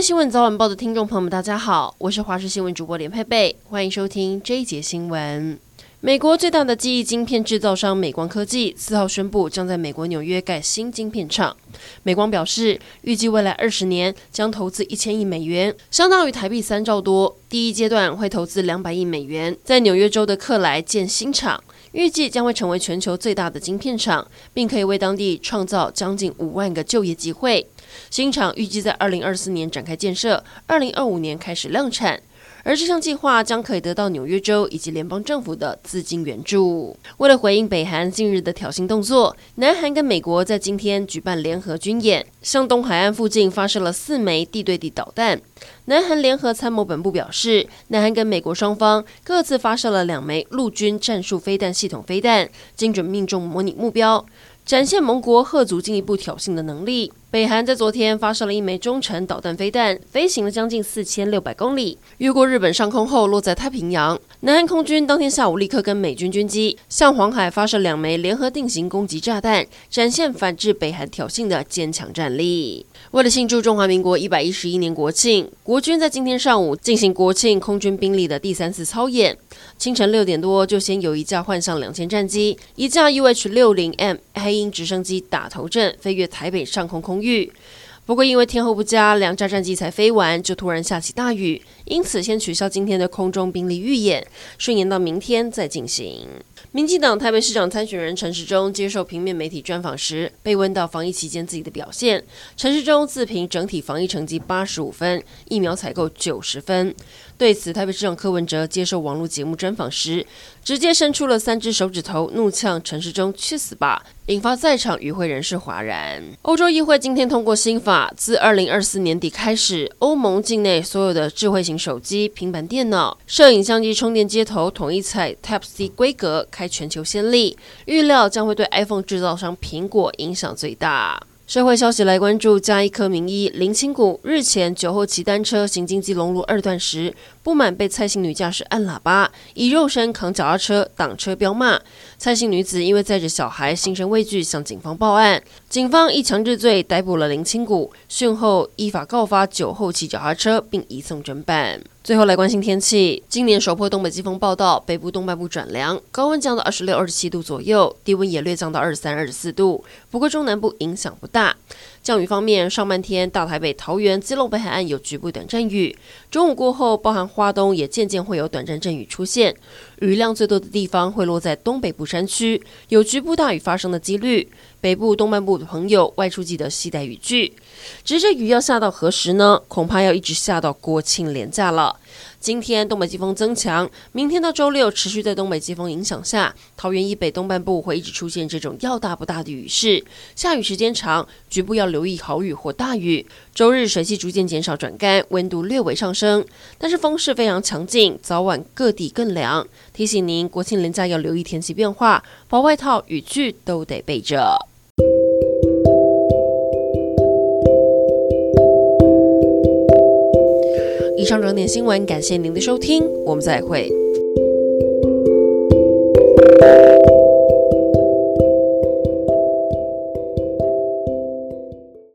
新闻早晚报的听众朋友们，大家好，我是华视新闻主播连佩佩，欢迎收听这一节新闻。美国最大的记忆晶片制造商美光科技四号宣布，将在美国纽约盖新晶片厂。美光表示，预计未来二十年将投资一千亿美元，相当于台币三兆多。第一阶段会投资两百亿美元，在纽约州的克莱建新厂，预计将会成为全球最大的晶片厂，并可以为当地创造将近五万个就业机会。新厂预计在二零二四年展开建设，二零二五年开始量产。而这项计划将可以得到纽约州以及联邦政府的资金援助。为了回应北韩近日的挑衅动作，南韩跟美国在今天举办联合军演，向东海岸附近发射了四枚地对地导弹。南韩联合参谋本部表示，南韩跟美国双方各自发射了两枚陆军战术飞弹系统飞弹，精准命中模拟目标。展现盟国吓阻进一步挑衅的能力。北韩在昨天发射了一枚中程导弹飞弹，飞行了将近四千六百公里，越过日本上空后落在太平洋。南韩空军当天下午立刻跟美军军机向黄海发射两枚联合定型攻击炸弹，展现反制北韩挑衅的坚强战力。为了庆祝中华民国一百一十一年国庆，国军在今天上午进行国庆空军兵力的第三次操演。清晨六点多，就先有一架幻象两千战机，一架 UH 六零 M 黑鹰直升机打头阵，飞越台北上空空域。不过因为天候不佳，两架战机才飞完，就突然下起大雨，因此先取消今天的空中兵力预演，顺延到明天再进行。民进党台北市长参选人陈时中接受平面媒体专访时，被问到防疫期间自己的表现，陈时中自评整体防疫成绩八十五分，疫苗采购九十分。对此，台北市长柯文哲接受网络节目专访时，直接伸出了三只手指头，怒呛陈时中去死吧，引发在场与会人士哗然。欧洲议会今天通过新法，自二零二四年底开始，欧盟境内所有的智慧型手机、平板电脑、摄影相机充电接头统一采 Type C 规格，开全球先例，预料将会对 iPhone 制造商苹果影响最大。社会消息来关注，嘉义科名医林清谷日前酒后骑单车行经基隆路二段时，不满被蔡姓女驾驶按喇叭，以肉身扛脚踏车挡车飙骂。蔡姓女子因为载着小孩，心生畏惧，向警方报案。警方以强制罪逮捕了林清谷，讯后依法告发酒后骑脚踏车，并移送侦办。最后来关心天气，今年首波东北季风报道，北部东半部转凉，高温降到二十六、二十七度左右，低温也略降到二十三、二十四度。不过中南部影响不大。降雨方面，上半天大台北、桃园、基隆北海岸有局部短暂雨，中午过后，包含花东也渐渐会有短暂阵雨出现。雨量最多的地方会落在东北部山区，有局部大雨发生的几率。北部东半部的朋友外出记得携带雨具。只是雨要下到何时呢？恐怕要一直下到国庆连假了。今天东北季风增强，明天到周六持续在东北季风影响下，桃园以北东半部会一直出现这种要大不大的雨势，下雨时间长，局部要留意豪雨或大雨。周日水汽逐渐减少转干，温度略微上升，但是风势非常强劲，早晚各地更凉。提醒您，国庆连假要留意天气变化，薄外套、雨具都得备着。上整点新闻，感谢您的收听，我们再会。